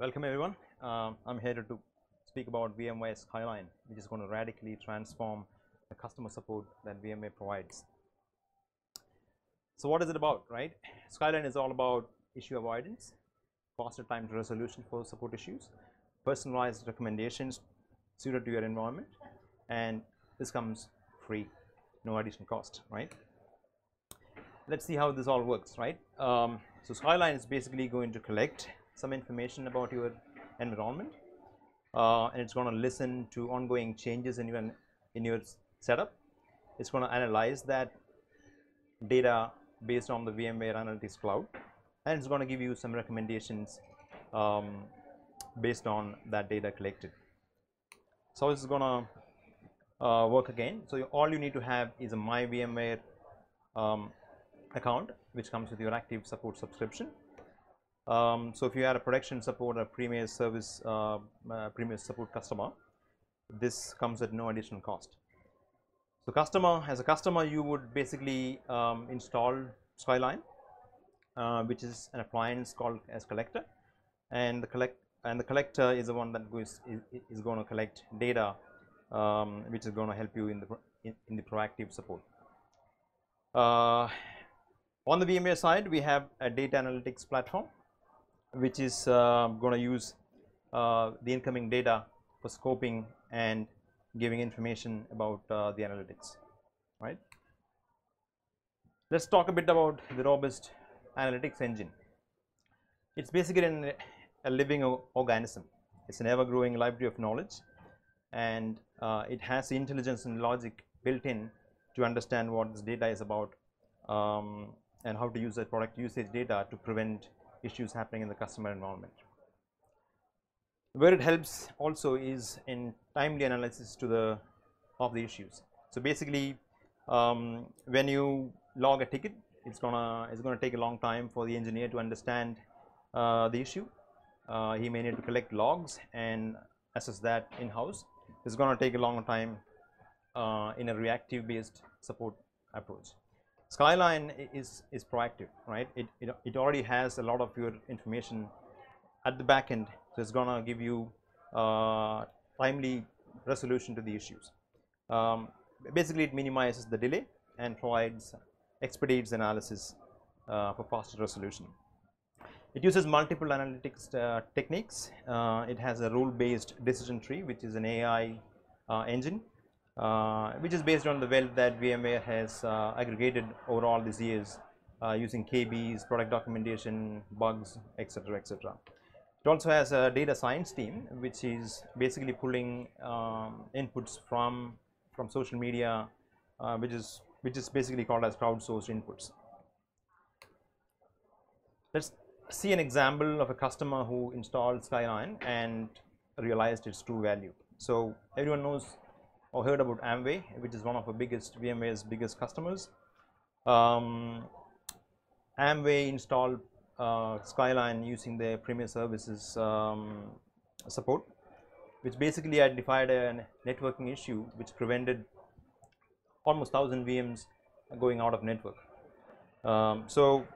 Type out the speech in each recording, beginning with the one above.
Welcome everyone. Um, I'm here to speak about VMware Skyline, which is going to radically transform the customer support that VMware provides. So what is it about, right? Skyline is all about issue avoidance, faster time to resolution for support issues, personalized recommendations suited to your environment, and this comes free, no additional cost, right? Let's see how this all works, right? Um, so Skyline is basically going to collect some information about your environment, uh, and it's going to listen to ongoing changes in your in your setup. It's going to analyze that data based on the VMware Analytics Cloud, and it's going to give you some recommendations um, based on that data collected. So is going to uh, work again. So you, all you need to have is a My VMware um, account, which comes with your active support subscription. Um, so if you are a production support or premier service, uh, uh, premier support customer, this comes at no additional cost. So customer, as a customer, you would basically um, install Skyline, uh, which is an appliance called as collector, and the collect and the collector is the one that goes is, is going to collect data, um, which is going to help you in the in, in the proactive support. Uh, on the VMware side, we have a data analytics platform, which is uh, going to use uh, the incoming data for scoping and giving information about uh, the analytics, right. Let us talk a bit about the robust analytics engine. It is basically an, a living organism, it is an ever growing library of knowledge and uh, it has intelligence and logic built in to understand what this data is about um, and how to use that product usage data to prevent issues happening in the customer environment. Where it helps also is in timely analysis to the of the issues. So basically, um, when you log a ticket, it's gonna it's gonna take a long time for the engineer to understand uh, the issue. Uh, he may need to collect logs and assess that in house. It's gonna take a long time uh, in a reactive based support approach. Skyline is, is proactive, right? It, it, it already has a lot of your information at the back end, so it's gonna give you uh, timely resolution to the issues. Um, basically, it minimizes the delay and provides expedites analysis uh, for faster resolution. It uses multiple analytics uh, techniques. Uh, it has a rule-based decision tree, which is an AI uh, engine which is based on the wealth that VMware has uh, aggregated over all these years uh, using KBs, product documentation, bugs, etc., etc. It also has a data science team, which is basically pulling um, inputs from from social media, uh, which is which is basically called as crowdsourced inputs. Let's see an example of a customer who installed Skyline and realized its true value. So everyone knows or heard about Amway, which is one of the biggest VMware's biggest customers. Um, Amway installed uh, Skyline using their Premier Services um, support, which basically identified a networking issue which prevented almost 1000 VMs going out of network. Um, so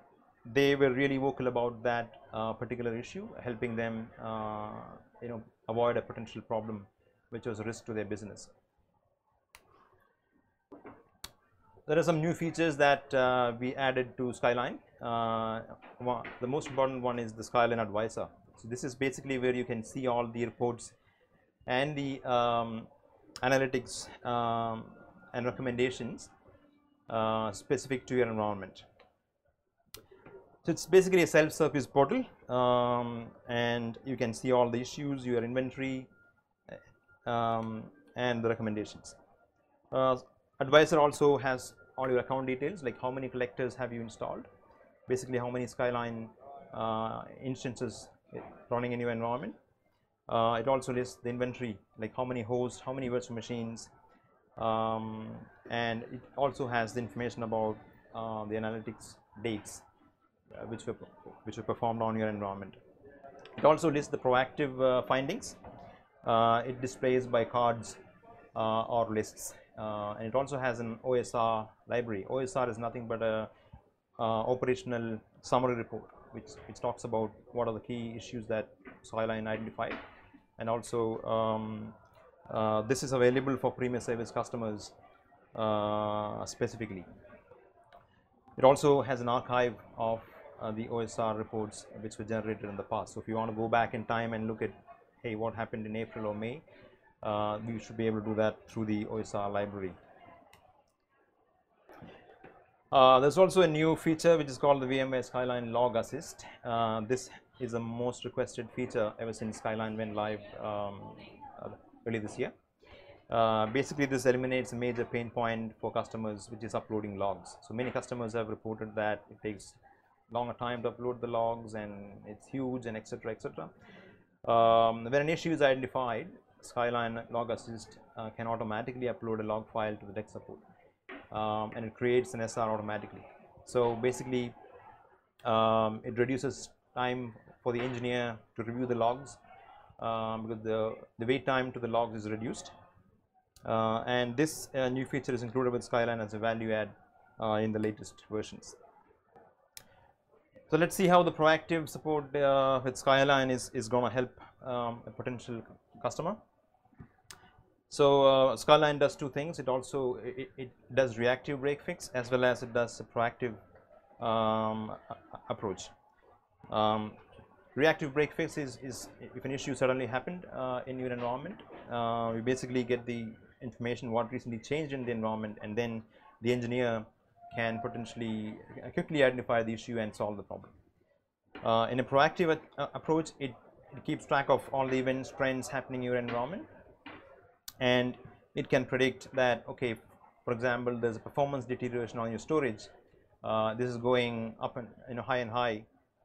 they were really vocal about that uh, particular issue, helping them, uh, you know, avoid a potential problem which was a risk to their business. There are some new features that uh, we added to Skyline. Uh, one, the most important one is the Skyline Advisor. So this is basically where you can see all the reports and the um, analytics um, and recommendations uh, specific to your environment. So it's basically a self-service portal, um, and you can see all the issues, your inventory, um, and the recommendations. Uh, Advisor also has all your account details like how many collectors have you installed, basically how many Skyline uh, instances running in your environment. Uh, it also lists the inventory like how many hosts, how many virtual machines, um, and it also has the information about uh, the analytics dates uh, which were which were performed on your environment. It also lists the proactive uh, findings. Uh, it displays by cards or lists and it also has an OSR library. OSR is nothing but a uh, operational summary report which, which talks about what are the key issues that Skyline identified and also um, uh, this is available for premier service customers uh, specifically. It also has an archive of uh, the OSR reports which were generated in the past. So, if you want to go back in time and look at hey what happened in April or May, uh, we should be able to do that through the OSR library. Uh, there's also a new feature which is called the VMware Skyline Log Assist. Uh, this is the most requested feature ever since Skyline went live um, uh, early this year. Uh, basically, this eliminates a major pain point for customers, which is uploading logs. So many customers have reported that it takes longer time to upload the logs and it's huge and etc. etc. Um, when an issue is identified, Skyline Log Assist uh, can automatically upload a log file to the tech support um, and it creates an SR automatically. So basically, um, it reduces time for the engineer to review the logs um, because the, the wait time to the logs is reduced. Uh, and this uh, new feature is included with Skyline as a value add uh, in the latest versions. So let's see how the proactive support uh, with Skyline is, is going to help um, a potential customer. So uh, Skyline does two things. It also it, it, does reactive break fix as well as it does a proactive um, approach. Um, reactive break fix is, is if an issue suddenly happened uh, in your environment, uh, you basically get the information what recently changed in the environment and then the engineer can potentially quickly identify the issue and solve the problem. Uh, in a proactive uh, approach, it, it keeps track of all the events, trends happening in your environment and it can predict that okay for example there's a performance deterioration on your storage uh, this is going up and you know high and high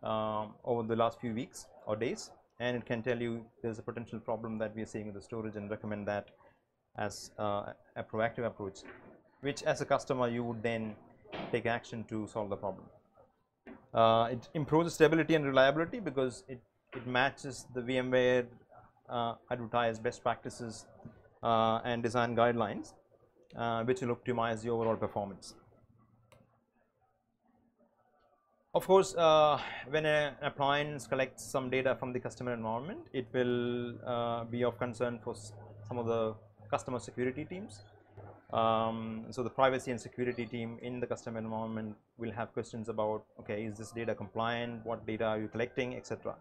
um, over the last few weeks or days and it can tell you there's a potential problem that we are seeing with the storage and recommend that as uh, a proactive approach which as a customer you would then take action to solve the problem. Uh, it improves stability and reliability because it, it matches the VMware uh, advertised best practices and design guidelines uh, which will optimize the overall performance. Of course, uh, when an appliance collects some data from the customer environment, it will uh, be of concern for some of the customer security teams. Um, so, the privacy and security team in the customer environment will have questions about, okay, is this data compliant, what data are you collecting, etc.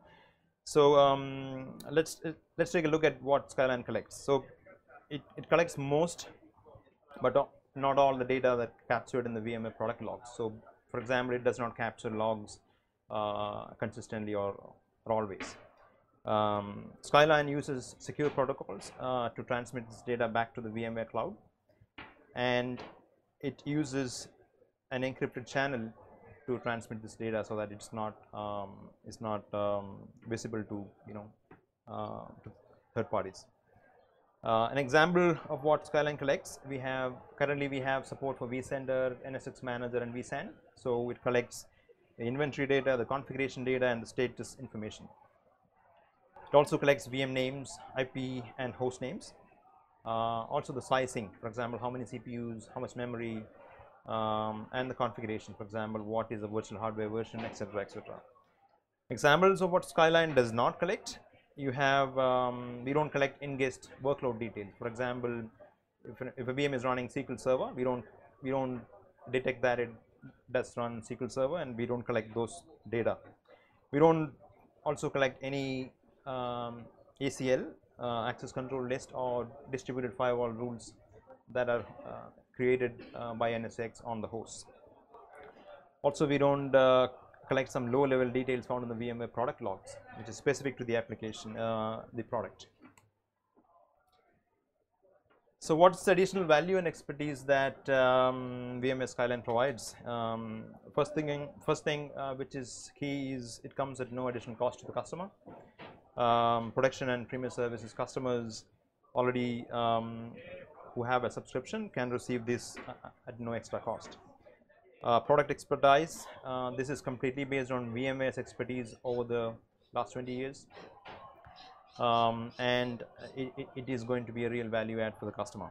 So, um, let's let's take a look at what Skyline collects. So, it, it collects most but not all the data that captured in the VMware product logs. So, for example, it does not capture logs uh, consistently or, or always. Um, Skyline uses secure protocols uh, to transmit this data back to the VMware cloud and it uses an encrypted channel to transmit this data so that it's not um, it's not um, visible to you know uh, to third parties. Uh, an example of what Skyline collects, we have currently we have support for vCenter, NSX Manager and vSAN. So, it collects the inventory data, the configuration data and the status information. It also collects VM names, IP and host names. Uh, also the sizing, for example, how many CPUs, how much memory um, and the configuration, for example, what is the virtual hardware version, etc., etc. Examples of what Skyline does not collect you have um, we don't collect in-guest workload details. For example, if, if a VM is running SQL Server, we don't we don't detect that it does run SQL Server, and we don't collect those data. We don't also collect any um, ACL uh, access control list or distributed firewall rules that are uh, created uh, by NSX on the host. Also, we don't uh, collect some low level details found in the VMware product logs which is specific to the application, uh, the product. So, what is the additional value and expertise that um, VMware Skyline provides? Um, first thing, first thing uh, which is key is it comes at no additional cost to the customer. Um, production and premier services customers already um, who have a subscription can receive this uh, at no extra cost. Uh, product expertise, uh, this is completely based on VMware's expertise over the last 20 years um, and it, it, is going to be a real value add for the customer.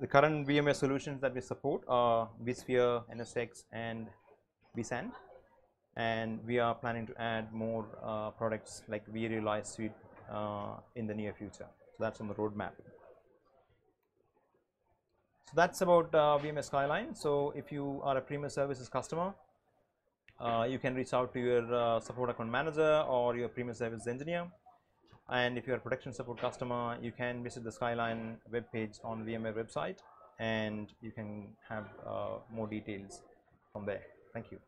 The current VMware solutions that we support are vSphere, NSX and vSAN and we are planning to add more uh, products like vRealize suite uh, in the near future. So that's on the roadmap. So that's about uh, VMware Skyline. So if you are a Premier Services customer, uh, you can reach out to your uh, support account manager or your Premier Services engineer. And if you're a production support customer, you can visit the Skyline webpage on VMware website and you can have uh, more details from there. Thank you.